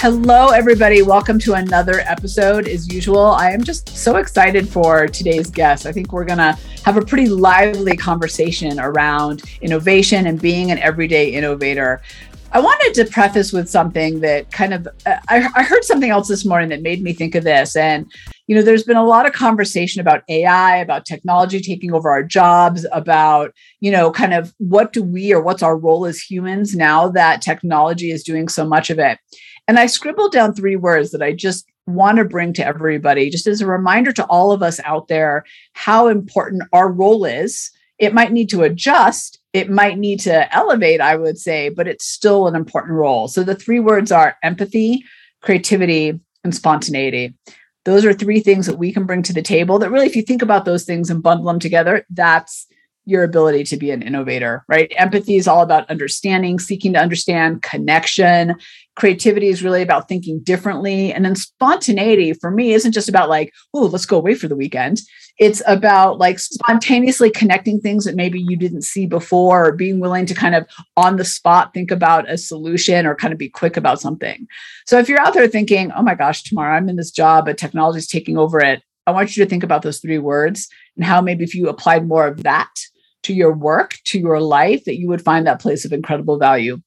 Hello, everybody. Welcome to another episode. As usual, I am just so excited for today's guest. I think we're going to have a pretty lively conversation around innovation and being an everyday innovator. I wanted to preface with something that kind of, uh, I, I heard something else this morning that made me think of this. And, you know, there's been a lot of conversation about AI, about technology taking over our jobs, about, you know, kind of what do we or what's our role as humans now that technology is doing so much of it. And I scribbled down three words that I just want to bring to everybody, just as a reminder to all of us out there how important our role is. It might need to adjust, it might need to elevate, I would say, but it's still an important role. So the three words are empathy, creativity, and spontaneity. Those are three things that we can bring to the table that really, if you think about those things and bundle them together, that's your ability to be an innovator, right? Empathy is all about understanding, seeking to understand, connection. Creativity is really about thinking differently. And then spontaneity for me isn't just about like, oh, let's go away for the weekend. It's about like spontaneously connecting things that maybe you didn't see before, or being willing to kind of on the spot think about a solution or kind of be quick about something. So if you're out there thinking, oh my gosh, tomorrow I'm in this job, but technology is taking over it, I want you to think about those three words and how maybe if you applied more of that to your work, to your life, that you would find that place of incredible value.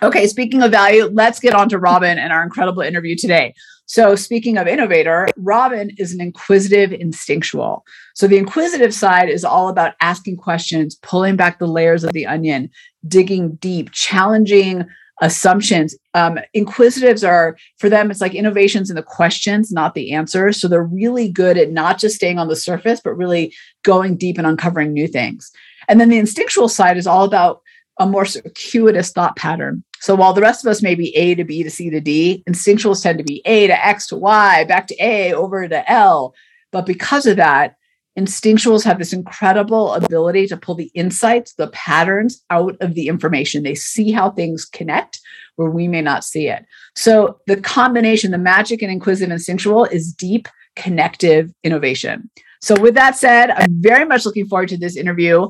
Okay, speaking of value, let's get on to Robyn and our incredible interview today. So, speaking of innovator, Robyn is an inquisitive instinctual. So, the inquisitive side is all about asking questions, pulling back the layers of the onion, digging deep, challenging assumptions. Um, inquisitives are, for them, it's like innovations in the questions, not the answers. So, they're really good at not just staying on the surface, but really going deep and uncovering new things. And then the instinctual side is all about a more circuitous thought pattern. So while the rest of us may be A to B to C to D, instinctuals tend to be A to X to Y, back to A, over to L. But because of that, instinctuals have this incredible ability to pull the insights, the patterns out of the information. They see how things connect where we may not see it. So the combination, the magic and inquisitive instinctual is deep connective innovation. So with that said, I'm very much looking forward to this interview.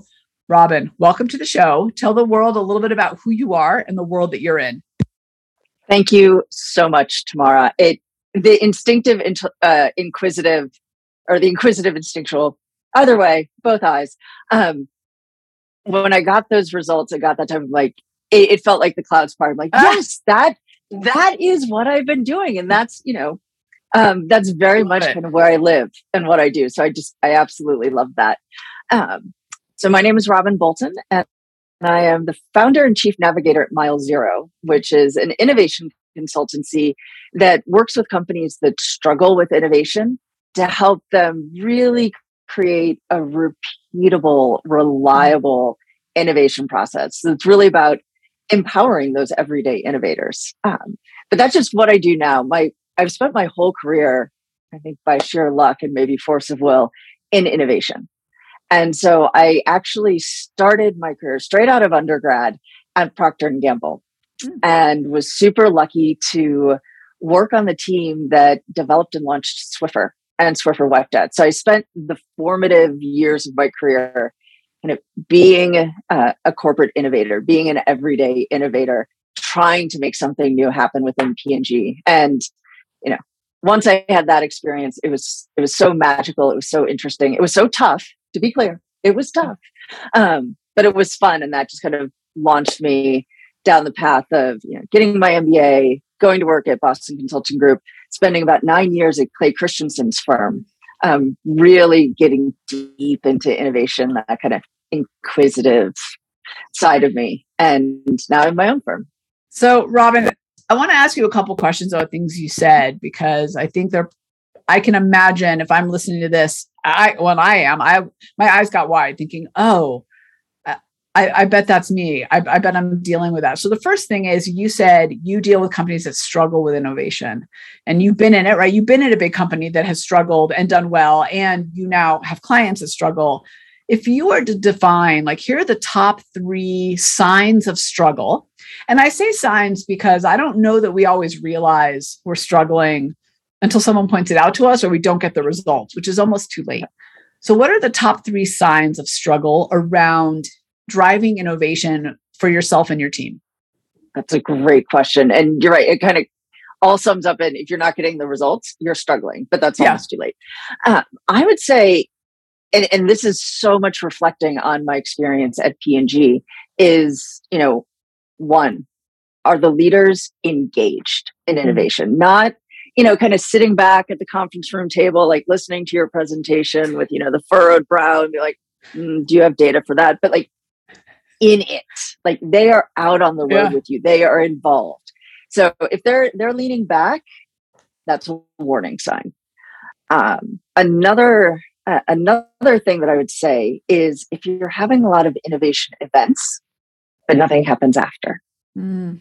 Robyn, welcome to the show. Tell the world a little bit about who you are and the world that you're in. Thank you so much, Tamara. It the instinctive, uh, inquisitive, or the inquisitive, instinctual. Either way, both eyes. Um, when I got those results, I got that type of like it, it felt like the clouds part. I'm like, ah. yes, that that is what I've been doing, and that's you know, um, that's very much it. kind of where I live and what I do. So I just I absolutely love that. Um, so my name is Robyn Bolton, and I am the founder and chief navigator at Mile Zero, which is an innovation consultancy that works with companies that struggle with innovation to help them really create a repeatable, reliable innovation process. So it's really about empowering those everyday innovators. Um, but that's just what I do now. My I've spent my whole career, I think by sheer luck and maybe force of will, in innovation. And so I actually started my career straight out of undergrad at Procter and Gamble mm. and was super lucky to work on the team that developed and launched Swiffer and Swiffer Wet Jet. So I spent the formative years of my career kind of being a, a corporate innovator, being an everyday innovator, trying to make something new happen within P&G. And you know, once I had that experience, it was it was so magical. It was so interesting. It was so tough to be clear, it was tough. Um, but it was fun. And that just kind of launched me down the path of you know, getting my MBA, going to work at Boston Consulting Group, spending about nine years at Clay Christensen's firm, um, really getting deep into innovation, that kind of inquisitive side of me. And now I'm my own firm. So, Robyn, I want to ask you a couple questions about things you said because I think they're I can imagine if I'm listening to this, I when I am, I my eyes got wide thinking, oh, uh, I, I, bet that's me. I, I, bet I'm dealing with that. So the first thing is you said you deal with companies that struggle with innovation and you've been in it, right? You've been in a big company that has struggled and done well, and you now have clients that struggle. If you were to define, like, here are the top three signs of struggle. And I say signs because I don't know that we always realize we're struggling until someone points it out to us or we don't get the results, which is almost too late. So, what are the top three signs of struggle around driving innovation for yourself and your team? That's a great question. And you're right. It kind of all sums up in if you're not getting the results, you're struggling, but that's yeah. almost too late. Uh, I would say, and, and this is so much reflecting on my experience at P&G, is, you know, one, are the leaders engaged in mm-hmm. innovation? Not you know, kind of sitting back at the conference room table, like listening to your presentation with, you know, the furrowed brow and be like, mm, do you have data for that? But like in it, like they are out on the road yeah. with you. They are involved. So if they're they're leaning back, that's a warning sign. Um, another uh, another thing that I would say is if you're having a lot of innovation events, but nothing happens after. Mm.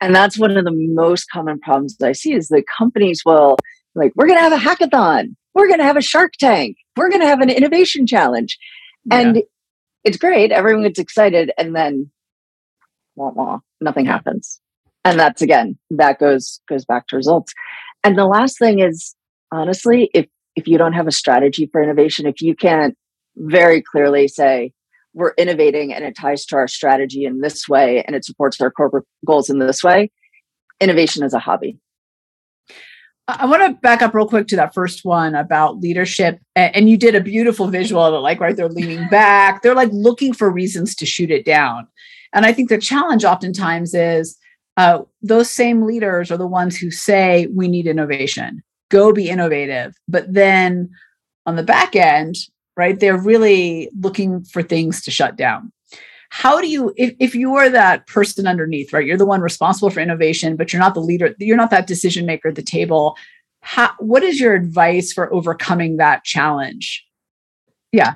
And that's one of the most common problems I see is that companies will like, we're going to have a hackathon. We're going to have a shark tank. We're going to have an innovation challenge. Yeah. And it's great. Everyone gets excited. And then wah, wah, nothing happens. And that's again, that goes, goes back to results. And the last thing is honestly, if, if you don't have a strategy for innovation, if you can't very clearly say, we're innovating and it ties to our strategy in this way and it supports our corporate goals in this way, innovation is a hobby. I want to back up real quick to that first one about leadership. And you did a beautiful visual of it, like, right, they're leaning back, they're like looking for reasons to shoot it down. And I think the challenge oftentimes is uh, those same leaders are the ones who say, we need innovation, go be innovative. But then on the back end, right? They're really looking for things to shut down. How do you, if, if you are that person underneath, right? You're the one responsible for innovation, but you're not the leader, you're not that decision maker at the table. How, what is your advice for overcoming that challenge? Yeah.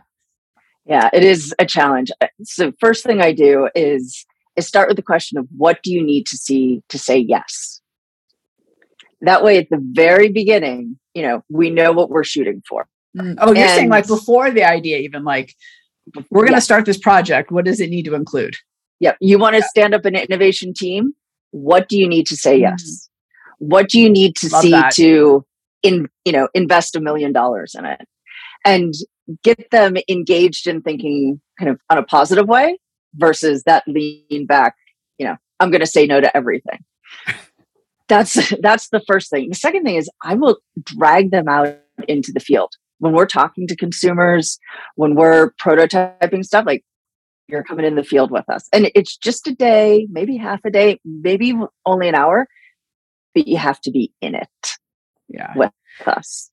Yeah, it is a challenge. Uh, so first thing I do is is start with the question of what do you need to see to say yes? That way at the very beginning, you know, we know what we're shooting for. Mm. Oh, you're and, saying like before the idea, even like we're going to yeah. start this project. What does it need to include? Yep. You want to stand up an innovation team. What do you need to say mm. yes? What do you need to Love see that. to in you know invest a million dollars in it and get them engaged in thinking kind of on a positive way versus that lean back you know i'm going to say no to everything that's that's the first thing the second thing is i will drag them out into the field when we're talking to consumers, when we're prototyping stuff, like you're coming in the field with us. And it's just a day, maybe half a day, maybe only an hour, but you have to be in it yeah. with us.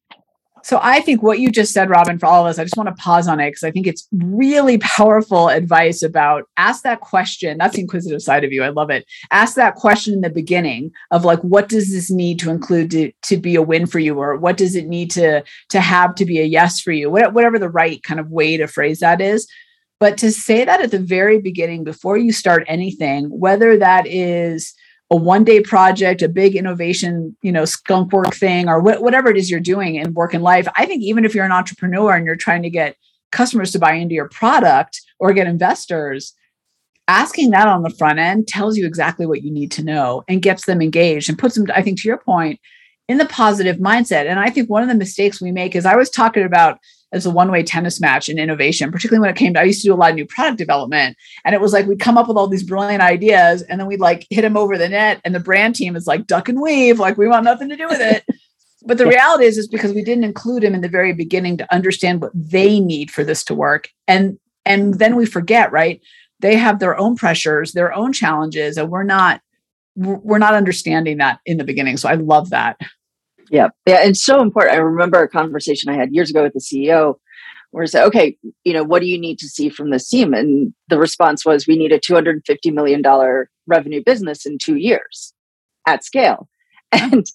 So I think what you just said, Robyn, for all of us, I just want to pause on it because I think it's really powerful advice about ask that question. That's the inquisitive side of you. I love it. Ask that question in the beginning of like, what does this need to include to, to be a win for you? Or what does it need to, to have to be a yes for you? Whatever the right kind of way to phrase that is. But to say that at the very beginning, before you start anything, whether that is a one day project, a big innovation, you know, skunk work thing, or wh- whatever it is you're doing in work and life. I think even if you're an entrepreneur and you're trying to get customers to buy into your product or get investors, asking that on the front end tells you exactly what you need to know and gets them engaged and puts them, I think, to your point, in the positive mindset. And I think one of the mistakes we make is I was talking about as a one-way tennis match in innovation, particularly when it came to I used to do a lot of new product development. And it was like we'd come up with all these brilliant ideas and then we'd like hit them over the net. And the brand team is like duck and weave, like we want nothing to do with it. but the reality is is because we didn't include them in the very beginning to understand what they need for this to work. And and then we forget, right? They have their own pressures, their own challenges, and we're not we're not understanding that in the beginning. So I love that. Yeah. Yeah. And so important. I remember a conversation I had years ago with the CEO where I said, okay, you know, what do you need to see from this team? And the response was, we need a $250 million revenue business in two years at scale. And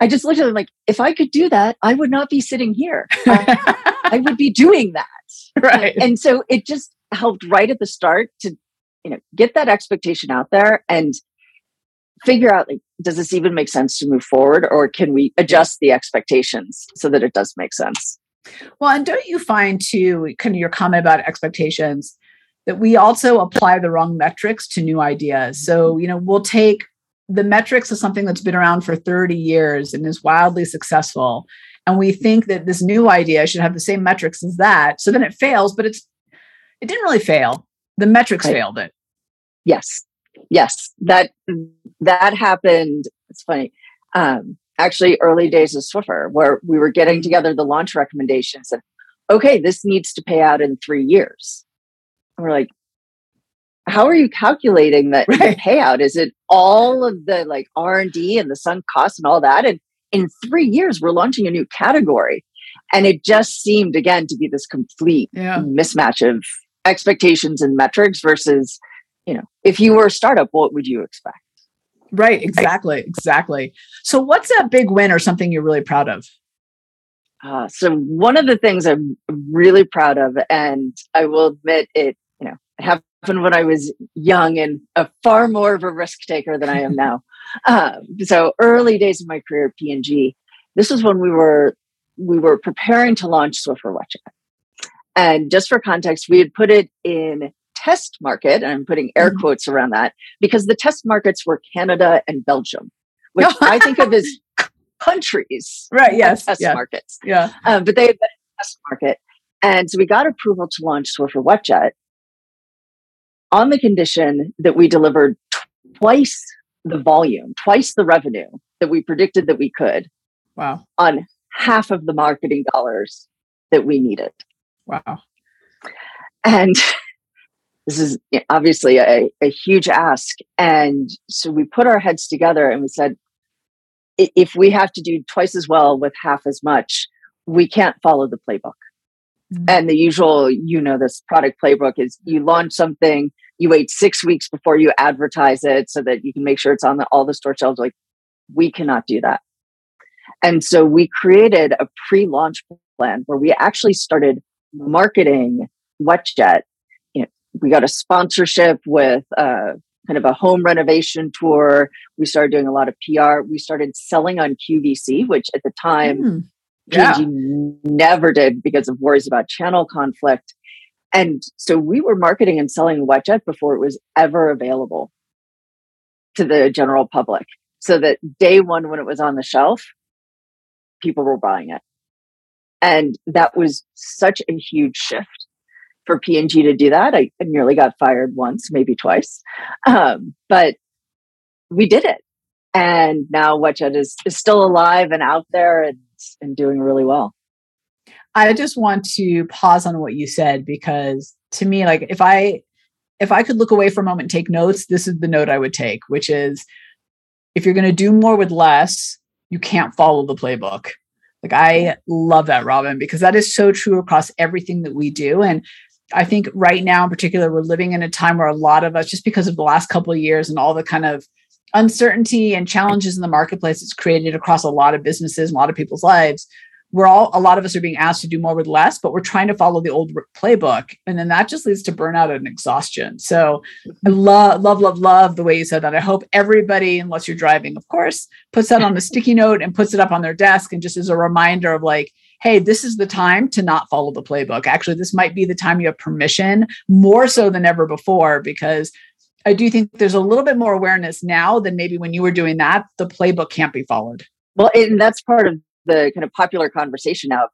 I just looked at them like, if I could do that, I would not be sitting here. I, I would be doing that. Right. And so it just, helped right at the start to you know get that expectation out there and figure out like does this even make sense to move forward or can we adjust the expectations so that it does make sense? Well and don't you find too kind of your comment about expectations that we also apply the wrong metrics to new ideas? So mm-hmm. you know we'll take the metrics of something that's been around for 30 years and is wildly successful and we think that this new idea should have the same metrics as that so then it fails but it's it didn't really fail. The metrics right. failed it. Yes yes that that happened it's funny um actually early days of swiffer where we were getting mm-hmm. together the launch recommendations and okay this needs to pay out in three years and we're like how are you calculating that right. payout is it all of the like r&d and the sunk costs and all that and in three years we're launching a new category and it just seemed again to be this complete yeah. mismatch of expectations and metrics versus you know if you were a startup what would you expect? Right exactly exactly. So what's a big win or something you're really proud of? Uh, so one of the things i'm really proud of and i will admit it you know happened when i was young and a far more of a risk taker than i am now. Um, so early days of my career at P&G this was when we were we were preparing to launch swiffer WetJet and just for context we had put it in test market, and I'm putting air mm-hmm. quotes around that, because the test markets were Canada and Belgium, which I think of as countries. Right, yes. Test yeah. markets. Yeah. Um, but they had been a test market. And so we got approval to launch Swiffer WetJet on the condition that we delivered twice the volume, twice the revenue that we predicted that we could. Wow. On half of the marketing dollars that we needed. Wow. And this is obviously a, a huge ask. And so we put our heads together and we said, if we have to do twice as well with half as much, we can't follow the playbook. Mm-hmm. And the usual, you know, this product playbook is you launch something, you wait six weeks before you advertise it so that you can make sure it's on the, all the store shelves. Like, we cannot do that. And so we created a pre launch plan where we actually started marketing WetJet we got a sponsorship with uh, kind of a home renovation tour. We started doing a lot of PR. We started selling on QVC, which at the time mm, yeah. never did because of worries about channel conflict. And so we were marketing and selling WetJet before it was ever available to the general public. So that day one, when it was on the shelf, people were buying it. And that was such a huge shift for P&G to do that. I, nearly got fired once, maybe twice. Um, but we did it. And now WetJet is, is still alive and out there and, and doing really well. I just want to pause on what you said because to me, like if I if I could look away for a moment and take notes, this is the note I would take, which is if you're going to do more with less, you can't follow the playbook. Like I love that, Robyn, because that is so true across everything that we do. And I think right now, in particular, we're living in a time where a lot of us, just because of the last couple of years and all the kind of uncertainty and challenges in the marketplace it's created across a lot of businesses, a lot of people's lives, we're all a lot of us are being asked to do more with less, but we're trying to follow the old playbook, and then that just leads to burnout and exhaustion. So, I mm-hmm. love, love, love, love the way you said that. I hope everybody, unless you're driving, of course, puts that on the sticky note and puts it up on their desk, and just as a reminder of like, hey, this is the time to not follow the playbook. Actually, this might be the time you have permission more so than ever before because I do think there's a little bit more awareness now than maybe when you were doing that. The playbook can't be followed. Well, and that's part of the kind of popular conversation now.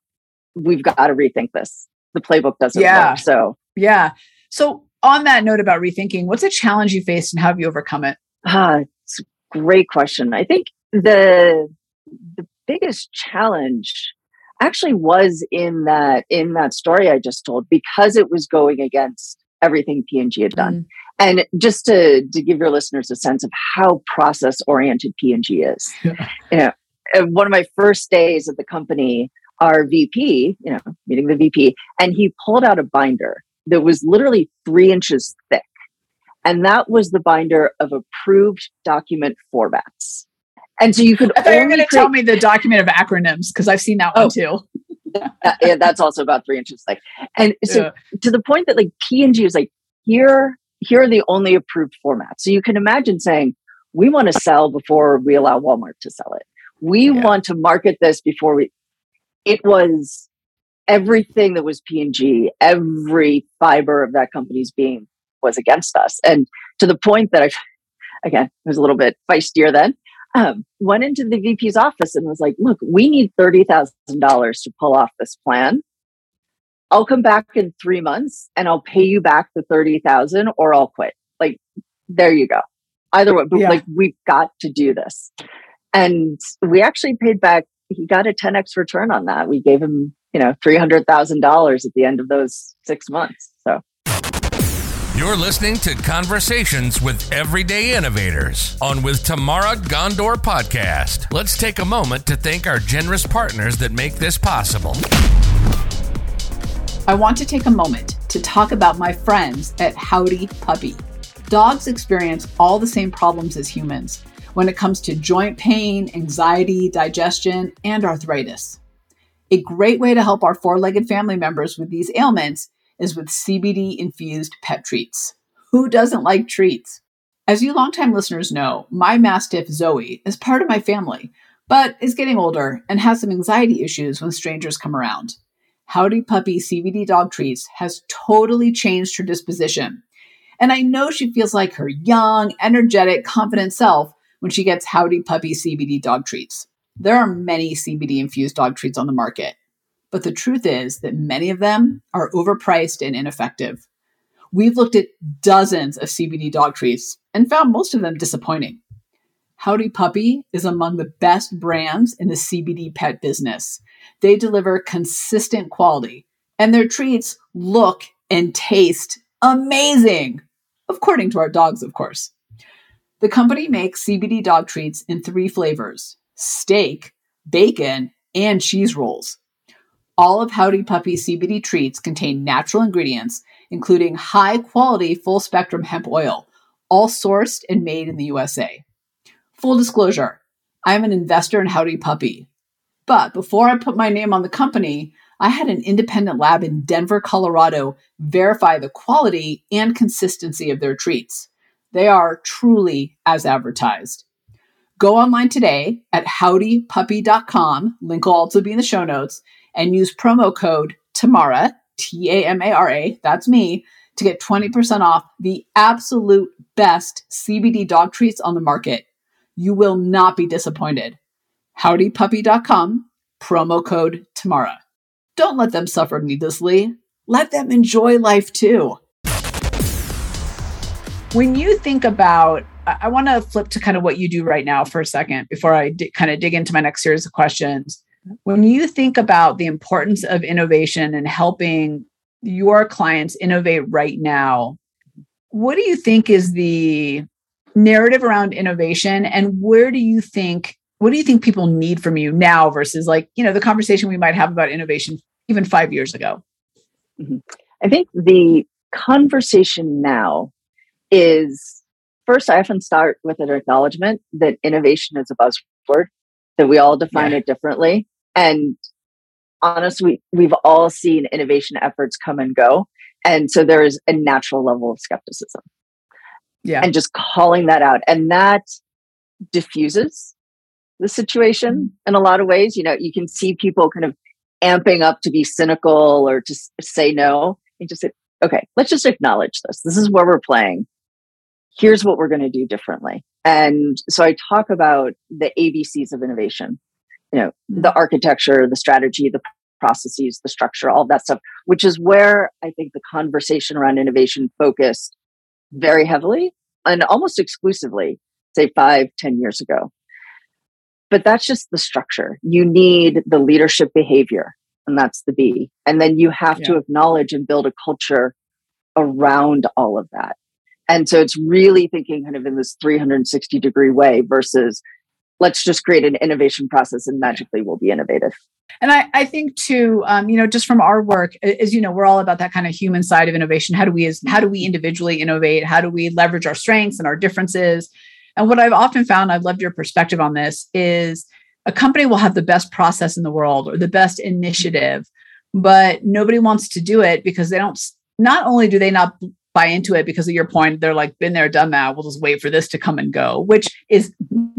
We've got to rethink this. The playbook doesn't yeah. work. So, yeah. So, on that note about rethinking, what's a challenge you faced and how have you overcome it? Ah, it's a great question. I think the the biggest challenge actually was in that in that story I just told because it was going against everything P&G had done. Mm. And just to to give your listeners a sense of how process oriented P&G is. Yeah. You know, one of my first days at the company, our VP, you know, meeting the VP, and he pulled out a binder that was literally three inches thick. And that was the binder of approved document formats. And so you could. I thought you were going to tell me the document of acronyms because I've seen that oh, one too. that, yeah, that's also about three inches thick. And so yeah. to the point that like P&G is like, here, here are the only approved formats. So you can imagine saying, we want to sell before we allow Walmart to sell it. We yeah. want to market this before we. It was everything that was P&G, every fiber of that company's being was against us. And to the point that I, again, it was a little bit feistier then, um, went into the VP's office and was like, look, we need $30,000 to pull off this plan. I'll come back in three months and I'll pay you back the 30,000 or I'll quit. Like, there you go. Either way, yeah. like, we've got to do this. And we actually paid back, he got a 10x return on that. We gave him, you know, $300,000 at the end of those six months. So you're listening to Conversations with Everyday Innovators on With Tamara Ghandour podcast. Let's take a moment to thank our generous partners that make this possible. I want to take a moment to talk about my friends at Howdy Puppy. Dogs experience all the same problems as humans when it comes to joint pain, anxiety, digestion, and arthritis. A great way to help our four legged family members with these ailments is with CBD infused pet treats. Who doesn't like treats? As you longtime listeners know, my Mastiff Zoe is part of my family, but is getting older and has some anxiety issues when strangers come around. Howdy Puppy CBD dog treats has totally changed her disposition. And I know she feels like her young, energetic, confident self when she gets Howdy Puppy CBD dog treats. There are many CBD infused dog treats on the market, but the truth is that many of them are overpriced and ineffective. We've looked at dozens of CBD dog treats and found most of them disappointing. Howdy Puppy is among the best brands in the CBD pet business. They deliver consistent quality, and their treats look and taste amazing, according to our dogs, of course. The company makes CBD dog treats in three flavors steak, bacon, and cheese rolls. All of Howdy Puppy CBD treats contain natural ingredients, including high quality full spectrum hemp oil, all sourced and made in the USA. Full disclosure I'm an investor in Howdy Puppy. But before I put my name on the company, I had an independent lab in Denver, Colorado verify the quality and consistency of their treats. They are truly as advertised. Go online today at howdypuppy.com, link will also be in the show notes, and use promo code Tamara, T A M A R A, that's me, to get 20% off the absolute best CBD dog treats on the market. You will not be disappointed. Howdypuppy.com, promo code Tamara. Don't let them suffer needlessly. Let them enjoy life too. When you think about, I want to flip to kind of what you do right now for a second before I d- kind of dig into my next series of questions. When you think about the importance of innovation and helping your clients innovate right now, what do you think is the narrative around innovation and where do you think what do you think people need from you now versus like you know the conversation we might have about innovation even five years ago mm-hmm. i think the conversation now is first i often start with an acknowledgement that innovation is a buzzword that we all define yeah. it differently and honestly, we've all seen innovation efforts come and go. And so there is a natural level of skepticism. Yeah. And just calling that out. And that diffuses the situation mm-hmm. in a lot of ways. You know, you can see people kind of amping up to be cynical or to say no. And just say, okay, let's just acknowledge this. This is where we're playing. Here's what we're going to do differently. And so I talk about the ABCs of innovation you know the mm-hmm. architecture the strategy the processes the structure all that stuff which is where i think the conversation around innovation focused very heavily and almost exclusively say five ten years ago but that's just the structure you need the leadership behavior and that's the b and then you have yeah. to acknowledge and build a culture around all of that and so it's really thinking kind of in this 360 degree way versus let's just create an innovation process and magically we'll be innovative and I, I think too, um, you know, just from our work, as you know, we're all about that kind of human side of innovation. How do we, as how do we individually innovate? How do we leverage our strengths and our differences? And what I've often found, I've loved your perspective on this, is a company will have the best process in the world or the best initiative, but nobody wants to do it because they don't. Not only do they not buy into it because of your point, they're like, been there, done that. We'll just wait for this to come and go, which is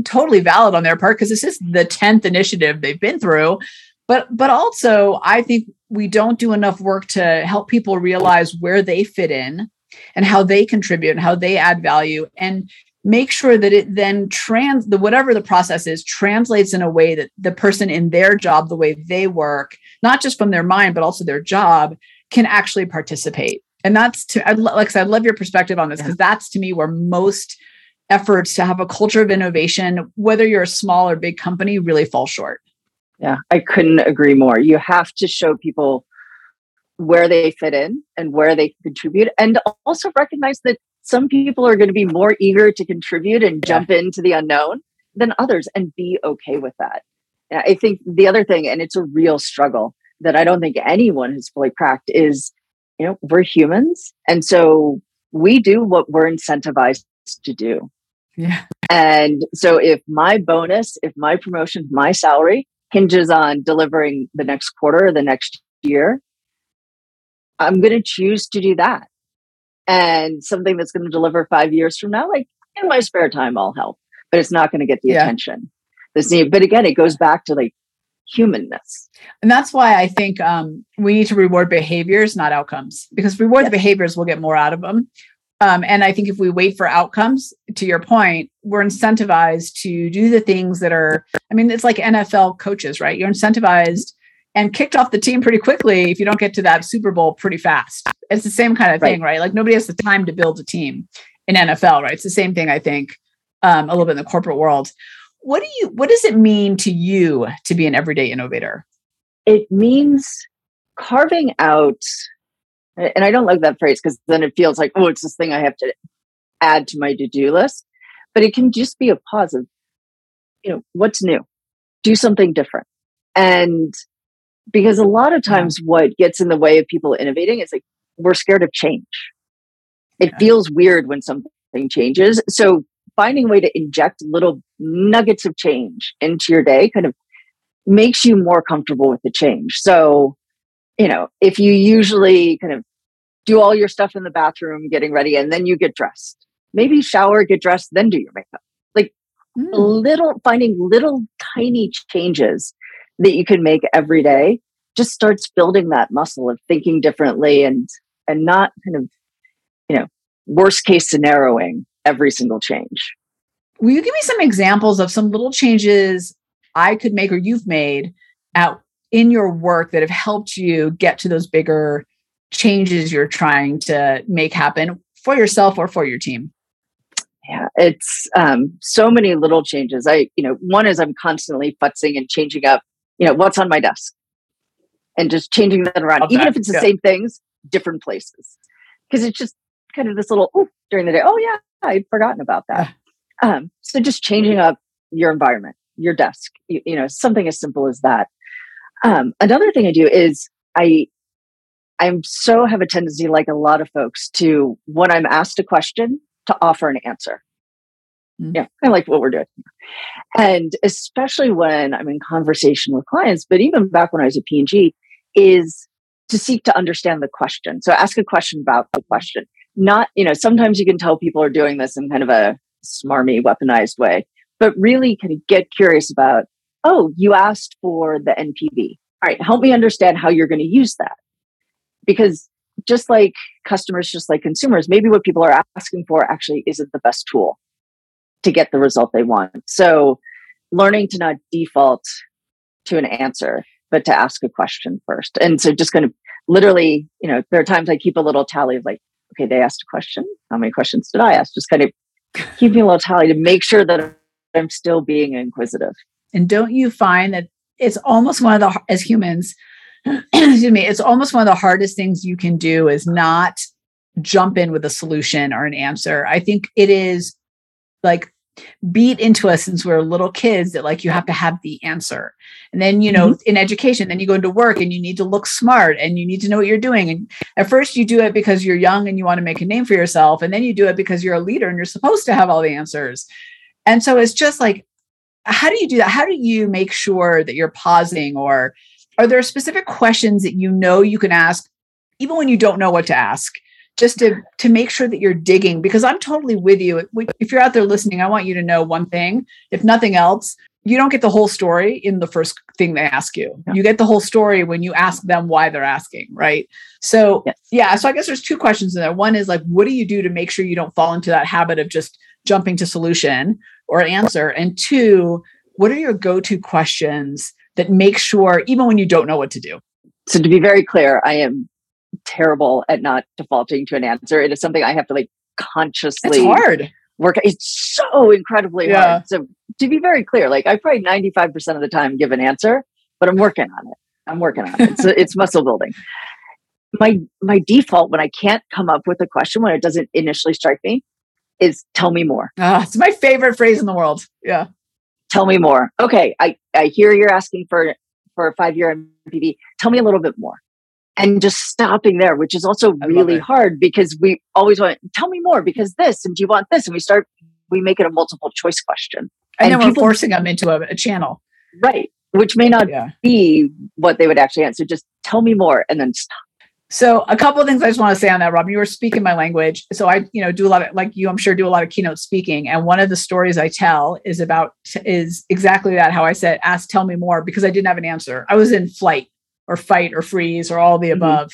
totally valid on their part because this is the 10th initiative they've been through. But but also I think we don't do enough work to help people realize where they fit in and how they contribute and how they add value and make sure that it then trans the whatever the process is translates in a way that the person in their job the way they work not just from their mind but also their job can actually participate and that's to I, like I said, I love your perspective on this because yeah. that's to me where most efforts to have a culture of innovation whether you're a small or big company really fall short yeah i couldn't agree more you have to show people where they fit in and where they contribute and also recognize that some people are going to be more eager to contribute and yeah. jump into the unknown than others and be okay with that i think the other thing and it's a real struggle that i don't think anyone has fully cracked is you know we're humans and so we do what we're incentivized to do yeah and so if my bonus if my promotion my salary hinges on delivering the next quarter or the next year I'm going to choose to do that. And something that's going to deliver five years from now, like in my spare time, I'll help, but it's not going to get the yeah. attention. This need, but again, it goes back to like humanness. And that's why I think um, we need to reward behaviors, not outcomes, because reward the behaviors, we'll get more out of them. Um, and I think if we wait for outcomes, to your point, we're incentivized to do the things that are, I mean, it's like NFL coaches, right? You're incentivized and kicked off the team pretty quickly if you don't get to that Super Bowl pretty fast. It's the same kind of thing, right? right? Like nobody has the time to build a team in NFL, right? It's the same thing, I think, um, a little bit in the corporate world. What do you what does it mean to you to be an everyday innovator? It means carving out and I don't like that phrase because then it feels like, oh, it's this thing I have to add to my to-do list. But it can just be a pause of, you know, what's new? Do something different. And because a lot of times yeah. what gets in the way of people innovating is like we're scared of change it yeah. feels weird when something changes so finding a way to inject little nuggets of change into your day kind of makes you more comfortable with the change so you know if you usually kind of do all your stuff in the bathroom getting ready and then you get dressed maybe shower get dressed then do your makeup like mm. little finding little tiny changes that you can make every day just starts building that muscle of thinking differently and and not kind of you know worst case scenarioing every single change will you give me some examples of some little changes i could make or you've made out in your work that have helped you get to those bigger changes you're trying to make happen for yourself or for your team yeah it's um, so many little changes i you know one is i'm constantly futzing and changing up you know what's on my desk and just changing that around okay. even if it's the yeah. same things different places because it's just kind of this little oh during the day oh yeah i'd forgotten about that um, so just changing up your environment your desk you, you know something as simple as that um, another thing i do is i i'm so have a tendency like a lot of folks to when i'm asked a question to offer an answer Mm-hmm. Yeah, I like what we're doing. And especially when I'm in conversation with clients, but even back when I was at P&G, is to seek to understand the question. So ask a question about the question. Not, you know, sometimes you can tell people are doing this in kind of a smarmy, weaponized way, but really kind of get curious about, oh, you asked for the NPV. All right, help me understand how you're going to use that. Because just like customers, just like consumers, maybe what people are asking for actually isn't the best tool to get the result they want. So learning to not default to an answer, but to ask a question first. And so just kind of literally, you know, there are times I keep a little tally of like, okay, they asked a question. How many questions did I ask? Just kind of keeping a little tally to make sure that I'm still being inquisitive. And don't you find that it's almost one of the, as humans, excuse me, it's almost one of the hardest things you can do is not jump in with a solution or an answer. I think it is like beat into us since we are little kids that like you have to have the answer and then you know mm-hmm. in education then you go into work and you need to look smart and you need to know what you're doing and at first you do it because you're young and you want to make a name for yourself and then you do it because you're a leader and you're supposed to have all the answers and so it's just like how do you do that? How do you make sure that you're pausing or are there specific questions that you know you can ask even when you don't know what to ask? Just to to make sure that you're digging because I'm totally with you. If you're out there listening, I want you to know one thing. If nothing else, you don't get the whole story in the first thing they ask you. Yeah. You get the whole story when you ask them why they're asking, right? So, yes. yeah, so I guess there's two questions in there. One is like, what do you do to make sure you don't fall into that habit of just jumping to solution or answer? And two, what are your go to questions that make sure, even when you don't know what to do? So, to be very clear, I am terrible at not defaulting to an answer. It is something I have to like consciously. It's hard work. It's so incredibly yeah. hard. So to be very clear, like I probably 95% of the time give an answer, but I'm working on it. I'm working on it. It's, it's muscle building. My my default when I can't come up with a question when it doesn't initially strike me is tell me more. Uh, it's my favorite phrase in the world. Yeah. Tell me more. Okay, I, I hear you're asking for for a five year NPV. Tell me a little bit more and just stopping there, which is also really hard because we always want, tell me more because this, and do you want this? And we start, we make it a multiple choice question. And, and then we're forcing them into a, a, channel. Right. Which may not yeah. be what they would actually answer. Just tell me more and then stop. So a couple of things I just want to say on that, Rob. You were speaking my language. So I, you know, do a lot of like you, I'm sure do a lot of keynote speaking. And one of the stories I tell is about is exactly that, how I said, ask, tell me more, because I didn't have an answer. I was in flight or fight or freeze or all the mm-hmm. above.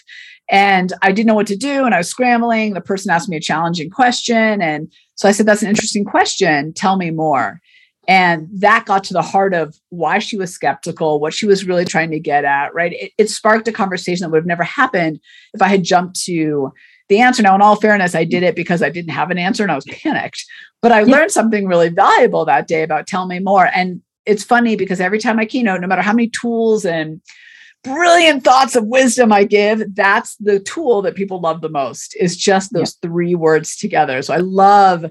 And I didn't know what to do. And I was scrambling. The person asked me a challenging question. And so I said, That's an interesting question. Tell me more. And that got to the heart of why she was skeptical, what she was really trying to get at, right? It, it sparked a conversation that would have never happened if I had jumped to the answer. Now, in all fairness, I did it because I didn't have an answer and I was panicked. But I learned something really valuable that day about tell me more. And it's funny because every time I keynote, no matter how many tools and brilliant thoughts of wisdom I give, that's the tool that people love the most is just those yeah. three words together. So I love,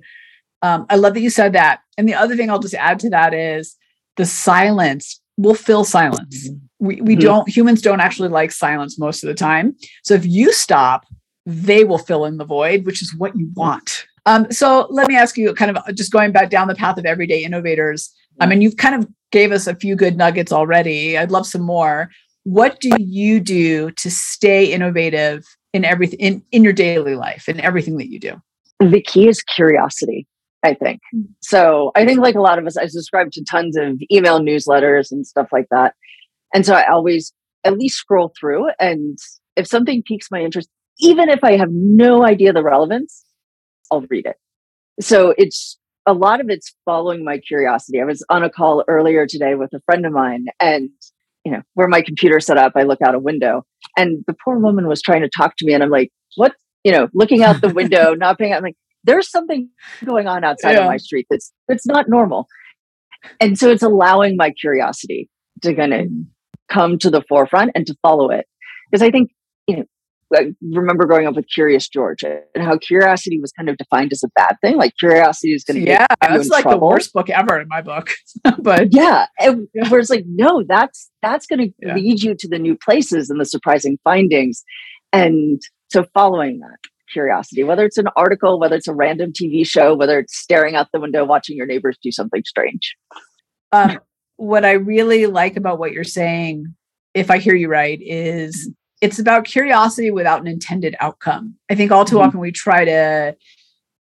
um, I love that you said that. And the other thing I'll just add to that is the silence will fill silence. Mm-hmm. We, we mm-hmm. don't, humans don't actually like silence most of the time. So if you stop, they will fill in the void, which is what you want. Um, so let me ask you kind of just going back down the path of everyday innovators. I mean, you've kind of gave us a few good nuggets already. I'd love some more what do you do to stay innovative in everything in, in your daily life and everything that you do? The key is curiosity i think. Hmm. so i think like a lot of us i subscribe to tons of email newsletters and stuff like that. And so i always at least scroll through and if something piques my interest even if i have no idea the relevance i'll read it. So it's a lot of it's following my curiosity. I was on a call earlier today with a friend of mine and you know, where my computer set up, I look out a window and the poor woman was trying to talk to me and I'm like, what, you know, looking out the window, not paying, I'm like, there's something going on outside yeah. of my street that's, that's not normal. And so it's allowing my curiosity to kind of mm-hmm. come to the forefront and to follow it. Because I think, you know, I remember growing up with Curious George and how curiosity was kind of defined as a bad thing. Like curiosity is going to yeah, that's like trouble. the worst book ever in my book. but yeah, it, yeah. whereas like no, that's that's going to yeah. lead you to the new places and the surprising findings. And so following that curiosity, whether it's an article, whether it's a random TV show, whether it's staring out the window watching your neighbors do something strange. Um, what I really like about what you're saying, if I hear you right, is it's about curiosity without an intended outcome. I think all too mm-hmm. often we try to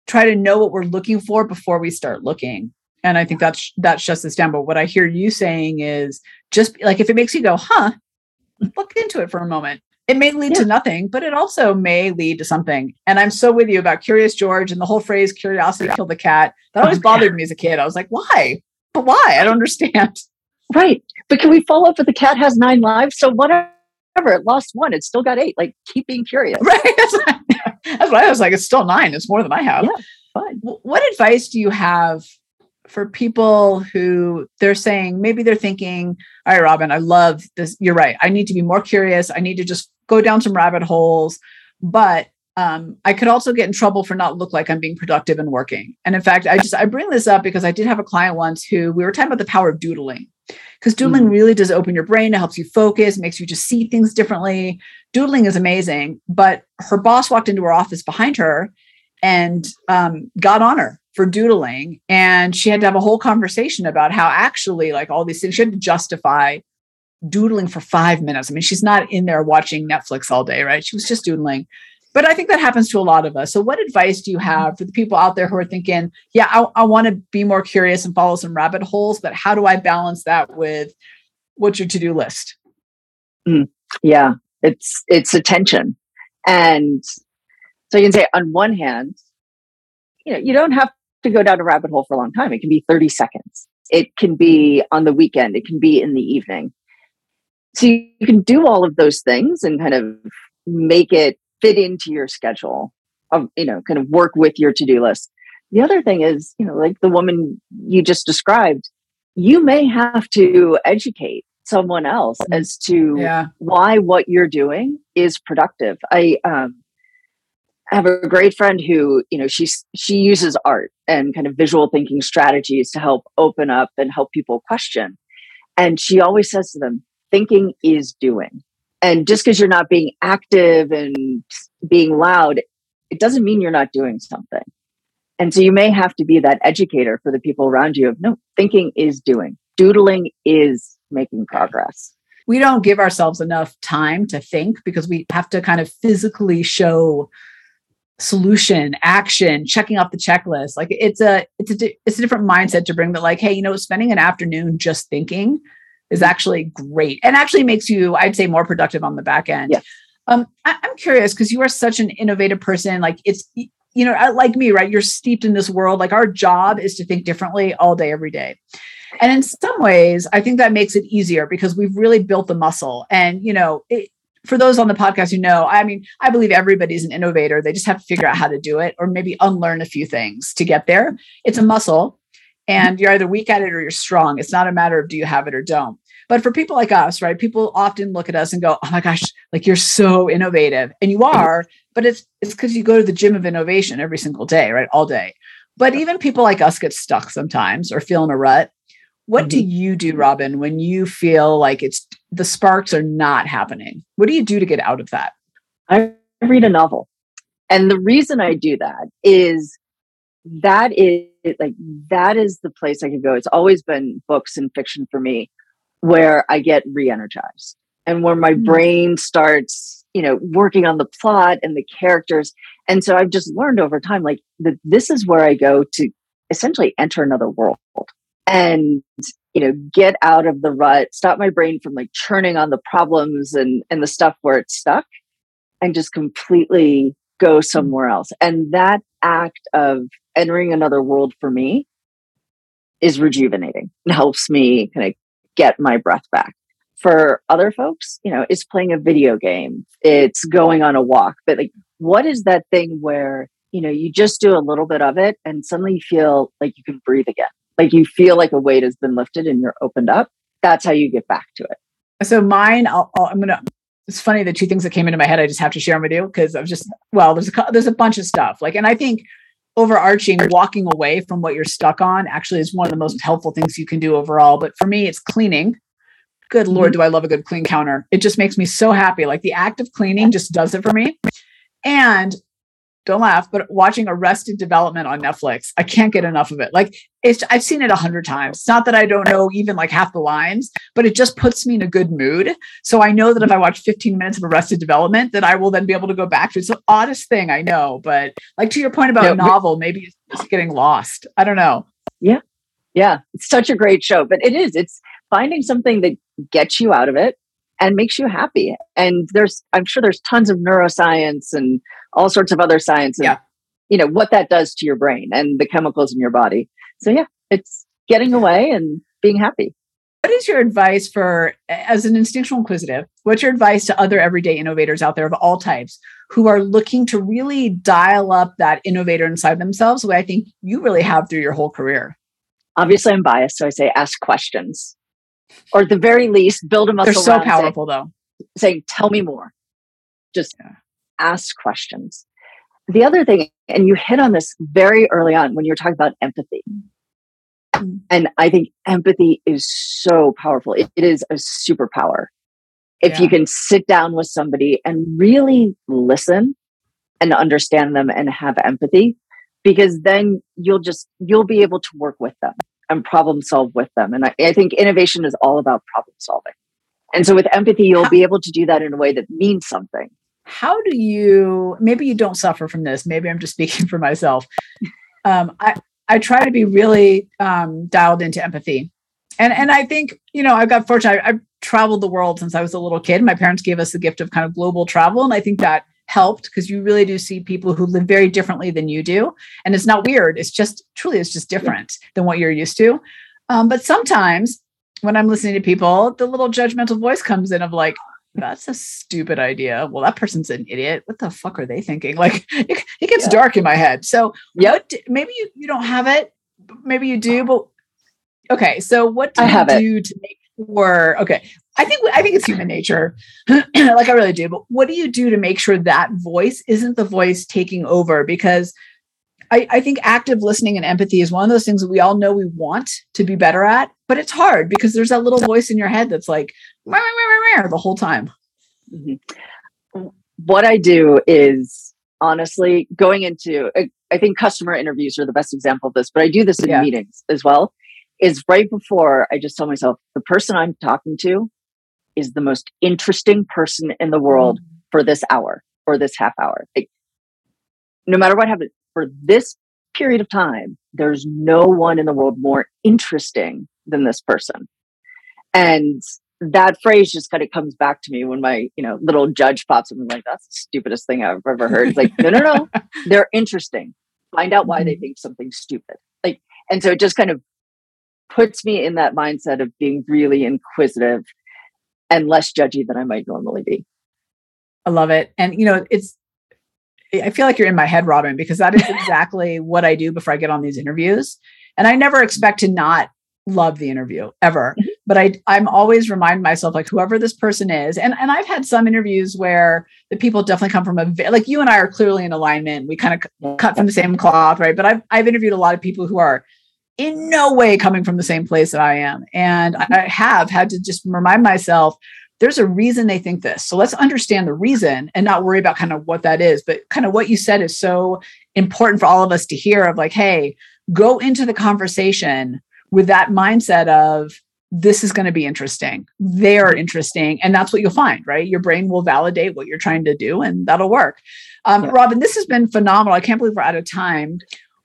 try to know what we're looking for before we start looking. And I think that's that shuts this down. But what I hear you saying is just like if it makes you go, huh, look into it for a moment. It may lead yeah. to nothing, but it also may lead to something. And I'm so with you about Curious George and the whole phrase curiosity killed the cat. That always bothered me as a kid. I was like, why? But why? I don't understand. Right. But can we follow up with the cat has nine lives? So what it lost one, it still got eight. Like keep being curious. Right. That's what I was like. It's still nine. It's more than I have. Yeah, fine. What advice do you have for people who they're saying, maybe they're thinking, all right, Robyn, I love this. You're right. I need to be more curious. I need to just go down some rabbit holes. But um, I could also get in trouble for not look like I'm being productive and working. And in fact, I just I bring this up because I did have a client once who we were talking about the power of doodling. Because doodling mm. really does open your brain, it helps you focus, makes you just see things differently. Doodling is amazing. But her boss walked into her office behind her and um, got on her for doodling. And she had to have a whole conversation about how actually, like all these things, she had to justify doodling for five minutes. I mean, she's not in there watching Netflix all day, right? She was just doodling. But I think that happens to a lot of us. So, what advice do you have for the people out there who are thinking, yeah, I, I want to be more curious and follow some rabbit holes, but how do I balance that with what's your to do list? Mm, yeah, it's it's attention, and so you can say on one hand, you know, you don't have to go down a rabbit hole for a long time. It can be thirty seconds. It can be on the weekend. It can be in the evening. So you can do all of those things and kind of make it fit into your schedule of, you know, kind of work with your to do list. The other thing is, you know, like the woman you just described, you may have to educate someone else mm. as to yeah. why what you're doing is productive. I um, have a great friend who, you know, she's she uses art and kind of visual thinking strategies to help open up and help people question. And she always says to them, thinking is doing. And just because you're not being active and being loud, it doesn't mean you're not doing something. And so you may have to be that educator for the people around you of no, thinking is doing, doodling is making progress. We don't give ourselves enough time to think because we have to kind of physically show solution action checking off the checklist like it's a it's a it's a different mindset to bring that like hey you know spending an afternoon just thinking is actually great and actually makes you, I'd say, more productive on the back end. Yes. Um, I, I'm curious because you are such an innovative person. Like it's, you know, like me, right? You're steeped in this world. Like our job is to think differently all day, every day. And in some ways, I think that makes it easier because we've really built the muscle. And, you know, it, for those on the podcast who know, I mean, I believe everybody's an innovator. They just have to figure out how to do it or maybe unlearn a few things to get there. It's a muscle and you're either weak at it or you're strong. It's not a matter of do you have it or don't. But for people like us, right, people often look at us and go, "Oh my gosh, like you're so innovative," and you are. But it's it's because you go to the gym of innovation every single day, right, all day. But even people like us get stuck sometimes or feel in a rut. What mm-hmm. do you do, Robyn, when you feel like it's the sparks are not happening? What do you do to get out of that? I read a novel. And the reason I do that is that is like that is the place I could go. It's always been books and fiction for me where I get re-energized and where my mm-hmm. brain starts, you know, working on the plot and the characters. And so I've just learned over time, like that this is where I go to essentially enter another world and you know get out of the rut stop my brain from like churning on the problems and and the stuff where it's stuck and just completely go mm. somewhere else and that act of entering another world for me is rejuvenating and helps me kind of get my breath back. For other folks, you know, it's playing a video game, it's going on a walk, but like, what is that thing where, you know, you just do a little bit of it and suddenly you feel like you can breathe again? Like you feel like a weight has been lifted and you're opened up. That's how you get back to it. So mine, I'll, i am gonna. It's funny the two things that came into my head. I just have to share them with you because I've just well, there's a there's a bunch of stuff like, and I think overarching walking away from what you're stuck on actually is one of the most helpful things you can do overall. But for me it's cleaning. Good lord mm-hmm. do i love a good clean counter. It just makes me so happy. Like the act of cleaning just does it for me. And don't laugh, but watching Arrested Development on Netflix, I can't get enough of it. Like it's, I've seen it a hundred times. It's not that I don't know even like half the lines, but it just puts me in a good mood. So I know that if I watch 15 minutes of Arrested Development, that I will then be able to go back to it. It's the oddest thing I know, but like to your point about yeah, a novel, maybe it's just getting lost. I don't know. Yeah. Yeah. It's such a great show, but it is, it's finding something that gets you out of it and makes you happy. And there's, I'm sure there's tons of neuroscience and all sorts of other science and, yeah. you know, what that does to your brain and the chemicals in your body. So yeah, it's getting away and being happy. What is your advice for, as an instinctual inquisitive, what's your advice to other everyday innovators out there of all types who are looking to really dial up that innovator inside themselves, the way I think you really have through your whole career? Obviously, I'm biased, so I say ask questions, or at the very least, build a muscle. They're so powerful, saying, though. Saying, "Tell me more." Just yeah ask questions. The other thing, and you hit on this very early on when you're talking about empathy. Mm. And I think empathy is so powerful. it, it is a superpower. If yeah. you can sit down with somebody and really listen and understand them and have empathy because then you'll just you'll be able to work with them and problem solve with them. And I, I think innovation is all about problem solving. And so with empathy you'll be able to do that in a way that means something. How do you maybe you don't suffer from this maybe i'm just speaking for myself. Um, i i try to be really um, dialed into empathy. And and i think you know I've got fortunate I, i've traveled the world since i was a little kid. My parents gave us the gift of kind of global travel. And i think that helped because you really do see people who live very differently than you do. And it's not weird it's just truly it's just different than what you're used to. Um, but sometimes when i'm listening to people the little judgmental voice comes in of like that's a stupid idea. Well that person's an idiot. What the fuck are they thinking? Like it, it gets Yeah. dark in my head. So yeah, what maybe you, you don't have it maybe you do but okay so what do I you have it. do to make sure okay i think i think it's human nature like i really do but what do you do to make sure that voice isn't the voice taking over because I, I think active listening and empathy is one of those things that we all know we want to be better at, but it's hard because there's that little voice in your head that's like "Meow, meow, meow, meow," the whole time. Mhm. What I do is honestly going into, I, I think customer interviews are the best example of this, but I do this in Yeah. meetings as well. Is right before I just tell myself the person I'm talking to is the most interesting person in the world for this hour or this half hour. Like, no matter what happens for this period of time, there's no one in the world more interesting than this person. And that phrase just kind of comes back to me when my, you know, little judge pops up and I'm like, that's the stupidest thing I've ever heard. It's like, no, no, no. They're interesting. Find out why they Mhm. think something's stupid. Like, and so it just kind of puts me in that mindset of being really inquisitive and less judgy than I might normally be. I love it. And you know, it's I feel like you're in my head, Robyn, because that is exactly what I do before I get on these interviews. And I never expect to not love the interview ever. Mm-hmm. But I I'm always remind myself like whoever this person is. And and I've had some interviews where the people definitely come from a like you and I are clearly in alignment. We kind of cut from the same cloth, right? But I've I've interviewed a lot of people who are in no way coming from the same place that I am. And I have had to just remind myself there's a reason they think this. So let's understand the reason and not worry about kind of what that is. But kind of what you said is so important for all of us to hear of like, hey, go into the conversation with that mindset of this is going to be interesting. They're interesting. And that's what you'll find, right? Your brain will validate what you're trying to do and that'll work. Um, Yeah. Robyn, this has been phenomenal. I can't believe we're out of time.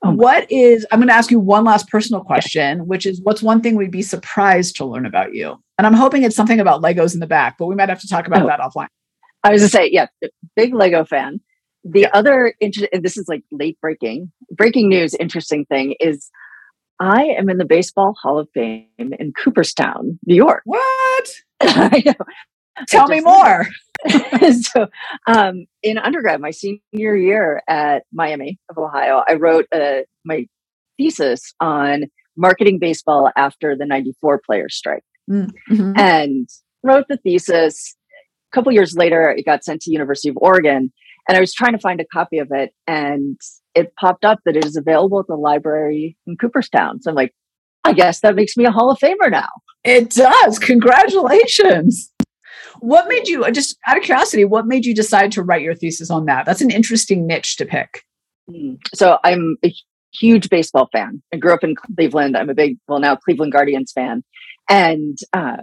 Oh. What is, I'm going to ask you one last personal question, which is what's one thing we'd be surprised to learn about you? And I'm hoping it's something about Legos in the back, but we might have to talk about Oh. that offline. I was to say, yeah, big Lego fan. The Yeah. other inter- this is like late breaking, breaking news. Interesting thing is, I am in the Baseball Hall of Fame in Cooperstown, New York. What? I know. Tell me more. so, um, in undergrad, my senior year at Miami of Ohio, I wrote uh, my thesis on marketing baseball after the '94 players strike Mhm. and wrote the thesis. A couple years later, it got sent to University of Oregon, and I was trying to find a copy of it, and it popped up that it is available at the library in Cooperstown. So I'm like, I guess that makes me a Hall of Famer now. It does. Congratulations. What made you, just out of curiosity, what made you decide to write your thesis on that? That's an interesting niche to pick. Mm. So I'm a huge baseball fan. I grew up in Cleveland. I'm a big, well, now Cleveland Guardians fan. And uh,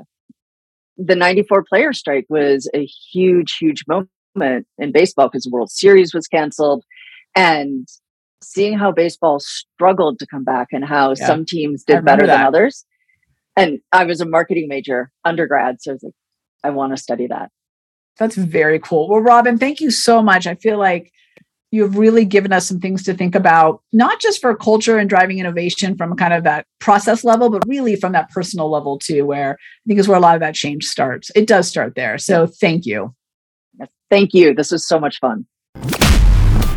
the 94 player strike was a huge, huge moment in baseball because the World Series was canceled. And seeing how baseball struggled to come back and how Yeah. some teams did better remember than others. And I was a marketing major undergrad. So I was like, I want to study that. That's very cool. Well, Robyn, thank you so much. I feel like you've really given us some things to think about, not just for culture and driving innovation from kind of that process level, but really from that personal level too, where I think is where a lot of that change starts. It does start there. So thank you. Thank you. This was so much fun.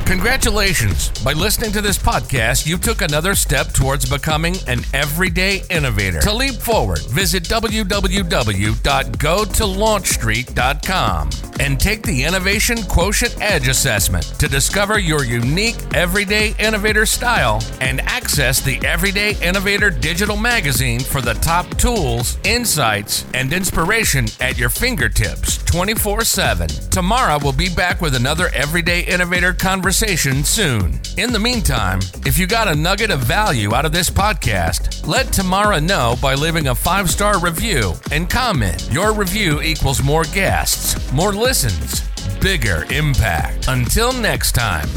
Congratulations. By listening to this podcast, you took another step towards becoming an everyday innovator. To leap forward, visit www.gotolaunchstreet.com. and take the Innovation Quotient Edge assessment to discover your unique Everyday Innovator style and access the Everyday Innovator digital magazine for the top tools, insights, and inspiration at your fingertips 24 7. Tomorrow, we'll be back with another Everyday Innovator conversation soon. In the meantime, if you got a nugget of value out of this podcast, let Tamara know by leaving a five star review and comment. Your review equals more guests, more listens, bigger impact. Until next time.